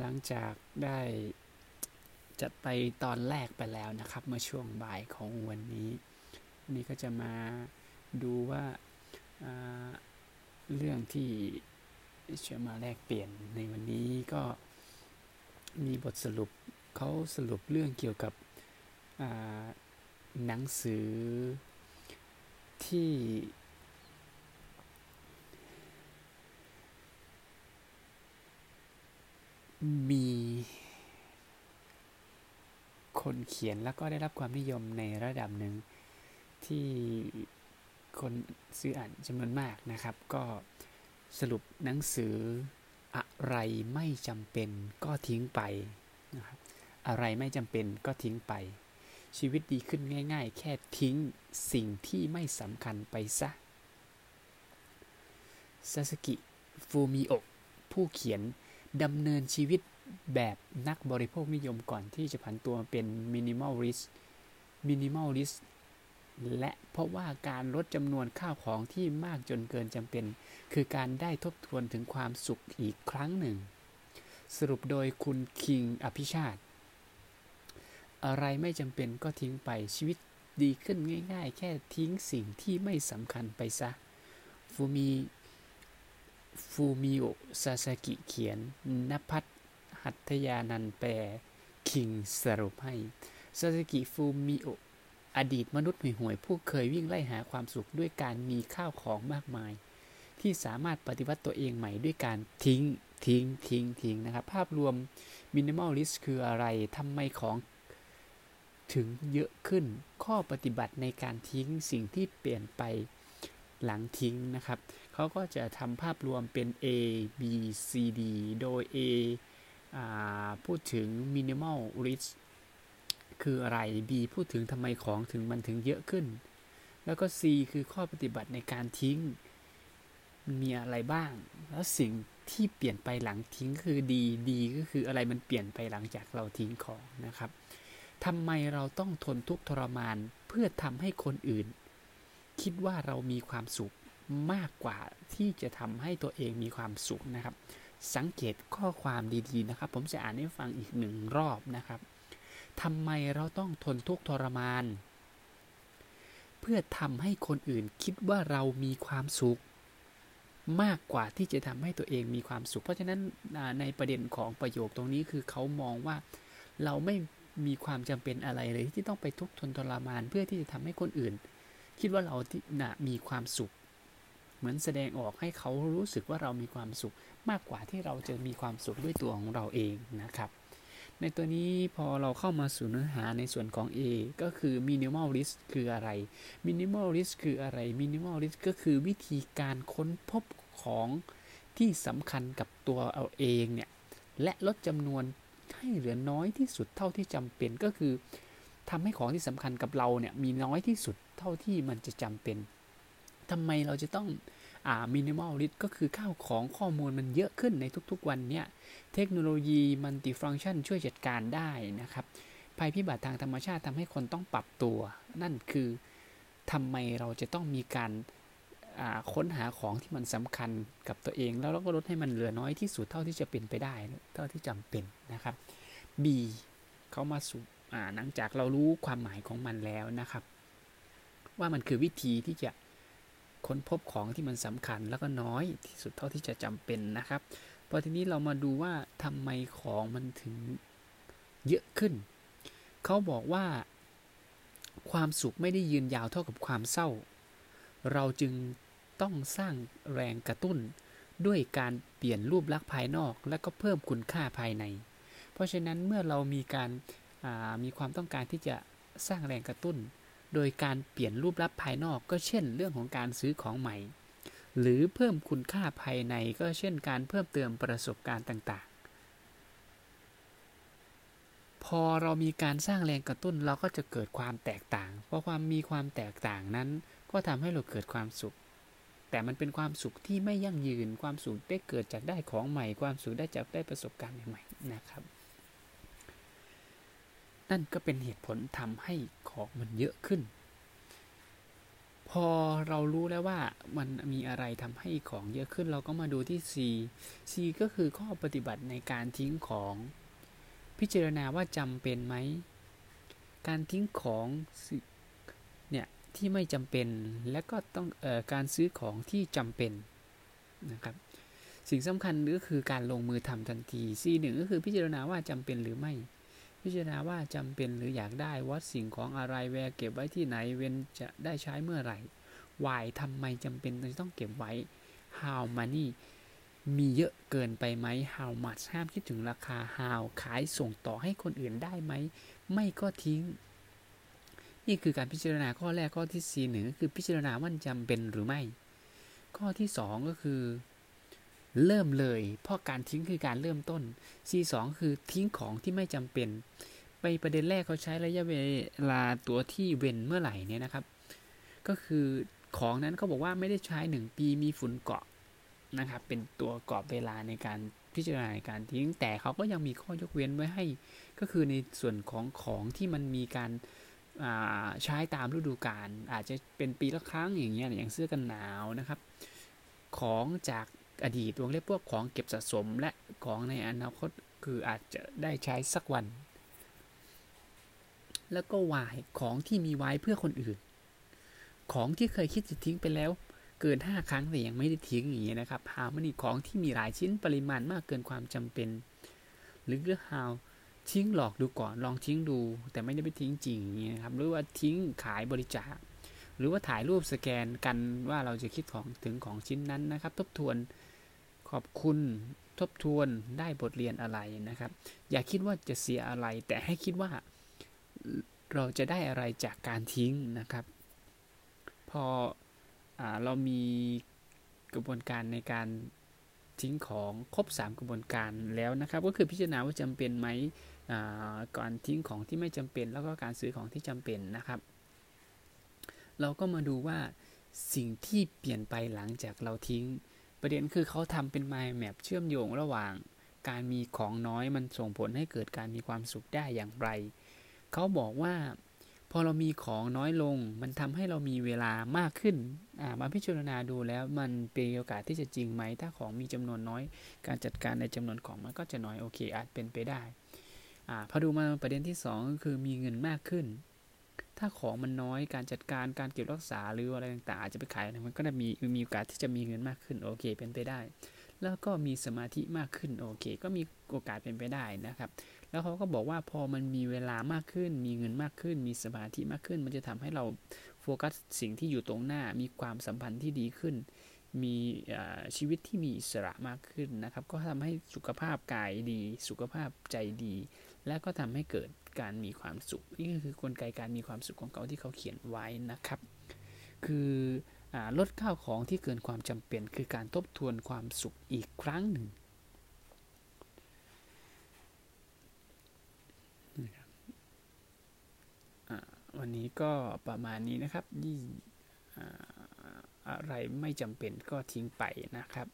หลังจากได้จัดไปตอนแรกไปแล้วนะครับ เมื่อช่วงบ่ายของวันนี้วันนี้ก็จะมาดูว่าเรื่องที่จะมาแลกเปลี่ยนในวันนี้ก็มีบทสรุปเขาสรุปเรื่องเกี่ยวกับหนังสือที่ มีคนเขียนแล้วก็ได้รับความนิยมในระดับหนึ่งที่คนซื้ออ่านจำนวนมากนะครับ ก็สรุปหนังสืออะไรไม่จำเป็นก็ทิ้งไปนะครับอะไรไม่จำเป็นก็ทิ้งไป ชีวิตดีขึ้นง่าย ๆ แค่ทิ้งสิ่งที่ไม่สำคัญไปซะซาซากิฟูมิโอผู้เขียน ดำเนินชีวิตแบบนักบริโภคนิยมก่อนที่จะผันตัวเป็น minimalist minimalist และเพราะว่าการลดจำนวนข้าวของที่มากจนเกินจำเป็น คือการได้ทบทวนถึงความสุขอีกครั้งหนึ่ง สรุปโดยคุณคิงอภิชาติ อะไรไม่จำเป็นก็ทิ้งไปชีวิตดีขึ้นง่าย ๆ แค่ทิ้งสิ่งที่ไม่สำคัญไปซะฟูมิ ฟูมิโอซาซากิเขียนนพัฒน์ หัทยานันท์แปล คิงสรุปให้ซาซากิฟูมิโออดีตมนุษย์ห่วยๆผู้เคยวิ่งไล่หาความสุขด้วยการมีข้าวของมากมาย ที่สามารถปฏิวัติตัวเองใหม่ด้วยการทิ้งทิ้งทิ้งทิ้งนะครับ ภาพรวม minimalist คืออะไรทำไมของถึงเยอะขึ้นข้อปฏิบัติในการทิ้งสิ่งที่เปลี่ยนไปหลังทิ้งนะครับ เขาก็จะทำภาพรวมเป็น A B C D โดย A พูดถึง minimal risk คืออะไร B พูดถึงทำไมของถึงมันถึงเยอะขึ้น แล้วก็ C คือข้อปฏิบัติในการทิ้งมีอะไรบ้าง แล้วสิ่งที่เปลี่ยนไปหลังทิ้งคือดีดีก็คืออะไรมันเปลี่ยนไปหลังจากเราทิ้งของนะครับทำไมเราต้องทนทุกข์ทรมานเพื่อทำให้คนอื่น คิดว่าเรามีความสุข มากกว่าที่จะทำให้ตัวเองมีความสุขนะครับ สังเกตข้อความดีๆนะครับ ผมจะอ่านให้ฟังอีกหนึ่งรอบนะครับทำไมเราต้องทนทุกข์ทรมาน เพื่อทำให้คนอื่นคิดว่าเรามีความสุข มากกว่าที่จะทำให้ตัวเองมีความสุข เพราะฉะนั้นในประเด็นของประโยคตรงนี้คือเขามองว่าเราไม่มีความจำเป็นอะไรเลยที่ต้องไปทุกข์ทนทรมาน เพื่อที่จะทำให้คนอื่น คิดว่าเราที่นะมีความสุข เหมือนแสดงออกให้เขารู้สึกว่าเรามีความสุข มากกว่าที่เราจะมีความสุขด้วยตัวของเราเองนะครับ ในตัวนี้พอเราเข้ามาสู่เนื้อหาในส่วนของ A ก็คือ minimal risk คืออะไร minimal risk คืออะไร minimal risk ก็คือวิธีการค้นพบของที่สำคัญกับตัวเอาเองเนี่ย และลดจำนวนให้เหลือน้อยที่สุดเท่าที่จำเป็นก็คือทำให้ของที่สำคัญกับเราเนี่ยมีน้อยที่สุดเท่าที่มันจะจำเป็น ทำไมเราจะต้องอ่ามินิมอลลิสก็คือข้าวของข้อมูลมันเยอะขึ้นในทุกๆวันเนี้ยเทคโนโลยีมัลติฟังชันช่วยจัดการได้นะครับภัยพิบัติทางธรรมชาติทำให้คนต้องปรับตัว นั่นคือทำไมเราจะต้องมีการค้นหาของที่มันสำคัญกับตัวเอง แล้วเราก็ลดให้มันเหลือน้อยที่สุดเท่าที่จะเป็นไปได้ เท่าที่จำเป็นนะครับ B เขามาสู่หลังจากเรารู้ความหมายของมันแล้วนะครับ ว่ามันคือวิธีที่จะ ค้นพบของที่มันสำคัญแล้วก็น้อยที่สุดเท่าที่จะจำเป็นนะครับ พอทีนี้เรามาดูว่าทำไมของมันถึงเยอะขึ้น เขาบอกว่า ความสุขไม่ได้ยืนยาวเท่ากับความเศร้า เราจึงต้องสร้างแรงกระตุ้นด้วยการเปลี่ยนรูปลักษณ์ภายนอก และก็เพิ่มคุณค่าภายใน เพราะฉะนั้นเมื่อเรามีการมีความต้องการที่จะสร้างแรงกระตุ้น โดยการเปลี่ยนรูปลักษณ์ภายนอกก็เช่น เรื่องของการซื้อของใหม่ หรือเพิ่มคุณค่าภายในก็เช่น การเพิ่มเติมประสบการณ์ต่างๆ พอเรามีการสร้างแรงกระตุ้นเราก็จะเกิดความแตกต่าง เพราะความมีความแตกต่างนั้น ก็ทำให้เราเกิดความสุข แต่มันเป็นความสุขที่ไม่ยั่งยืน ความสุขได้เกิดจากได้ของใหม่ ความสุขได้จากได้ประสบการณ์ใหม่ๆนะครับ นั่นก็เป็นเหตุผลทำให้ของมันเยอะขึ้น พอเรารู้แล้วว่ามันมีอะไรทำให้ของเยอะขึ้น เราก็มาดูที่ C C ก็คือข้อปฏิบัติในการทิ้งของ พิจารณาว่าจำเป็นไหม การทิ้งของเนี่ยที่ไม่จำเป็น และก็ต้องออการซื้อของที่จำเป็นนะครับสิ่งสำคัญก็คือการลงมือทำทันที C1 ก็คือพิจารณาว่าจำเป็นหรือไม่ พิจารณาว่าจำเป็นหรืออยากได้วัดสิ่งของอะไรแวร์เก็บไว้ที่ไหนเว้นจะได้ใช้เมื่อไหร่ Why ทำไมจำเป็นต้องเก็บไว้ How money มีเยอะเกินไปไหม How much ห้ามคิดถึงราคา How ขายส่งต่อให้คนอื่นได้ไหม ไม่ก็ทิ้ง นี่คือการพิจารณาข้อแรกข้อที่ C1 ก็คือพิจารณาว่าจำเป็นหรือไม่ ข้อที่ 2 ก็คือ เริ่มเลย เพราะการทิ้งคือการเริ่มต้น C2 คือทิ้งของที่ไม่จำเป็น ไปประเด็นแรกเขาใช้ระยะเวลาตัวที่เว้นเมื่อไหร่เนี่ยนะครับ ก็คือของนั้นเขาบอกว่าไม่ได้ใช้ 1 ปีมีฝุ่นเกาะนะครับ เป็นตัวกรอบเวลาในการพิจารณาการทิ้ง แต่เขาก็ยังมีข้อยกเว้นไว้ให้ ก็คือในส่วนของของที่มันมีการใช้ตามฤดูกาลอาจจะเป็นปีละครั้งอย่างเงี้ยอย่างเสื้อกันหนาวนะครับ ของจาก อดีตวงเล็บพวกของเก็บสะสมและของในอนาคตคืออาจจะได้ใช้สักวัน แล้วก็วายของที่มีไว้เพื่อคนอื่น ของที่เคยคิดจะทิ้งไปแล้ว เกิน 5 ครั้งแต่ยังไม่ได้ทิ้งอย่างนี้นะครับหามันนี่ของที่มีหลายชิ้นปริมาณมากเกินความจำเป็น หรือเรื่อง how ทิ้งหลอกดูก่อนลองทิ้งดู แต่ไม่ได้ไปทิ้งจริงอย่างนี้นะครับหรือว่าทิ้งขายบริจาค หรือว่าถ่ายรูปสแกนกันว่าเราจะคิดของถึงของชิ้นนั้นนะครับ ทบทวนขอบคุณทบทวนได้บทเรียนอะไรนะครับ อย่าคิดว่าจะเสียอะไร แต่ให้คิดว่าเราจะได้อะไรจากการทิ้งนะครับ พออเรามีกระบวนการในการทิ้งของครบ 3 กระบวนการแล้วนะครับ ก็คือพิจารณาว่าจำเป็นไหมก่อนทิ้งของที่ไม่จำเป็น แล้วก็การซื้อของที่จำเป็นนะครับ เราก็มาดูว่าสิ่งที่เปลี่ยนไปหลังจากเราทิ้ง ประเด็นคือเขาทำเป็น mind map เชื่อมโยงระหว่าง การมีของน้อยมันส่งผลให้เกิดการมีความสุขได้อย่างไร เขาบอกว่า พอเรามีของน้อยลง มันทำให้เรามีเวลามากขึ้นมาพิจารณาดูแล้วมันเป็นโอกาสที่จะจริงไหม ถ้าของมีจำนวนน้อย การจัดการในจำนวนของมันก็จะน้อยโอเคอาจเป็นไปได้อพอดูมาประเด็นที่2ก็คือมีเงินมากขึ้น ถ้าของมันน้อยการจัดการการเก็บรักษาหรืออะไรต่างๆอาจจะไปขายมันก็จะมีมีโอกาสที่จะมีเงินมากขึ้นโอเค เป็นไปได้ แล้วก็มีสมาธิมากขึ้นโอเค ก็มีโอกาสเป็นไปได้นะครับ แล้วเขาก็บอกว่าพอมันมีเวลามากขึ้น มีเงินมากขึ้น มีสมาธิมากขึ้น มันจะทำให้เราโฟกัสสิ่งที่อยู่ตรงหน้ามีความสัมพันธ์ที่ดีขึ้น มีชีวิตที่มีอิสระมากขึ้นนะครับ ก็ทำให้สุขภาพกายดี สุขภาพใจดี และก็ทำให้เกิดการมีความสุข นี่ก็คือกลไกการมีความสุขของเขาที่เขาเขียนไว้นะครับ คืออลดข้าวของที่เกินความจำเป็น คือการทบทวนความสุขอีกครั้งหนึ่งวันนี้ก็ประมาณนี้นะครับยี่ อะไรไม่จำเป็นก็ทิ้งไปนะครับ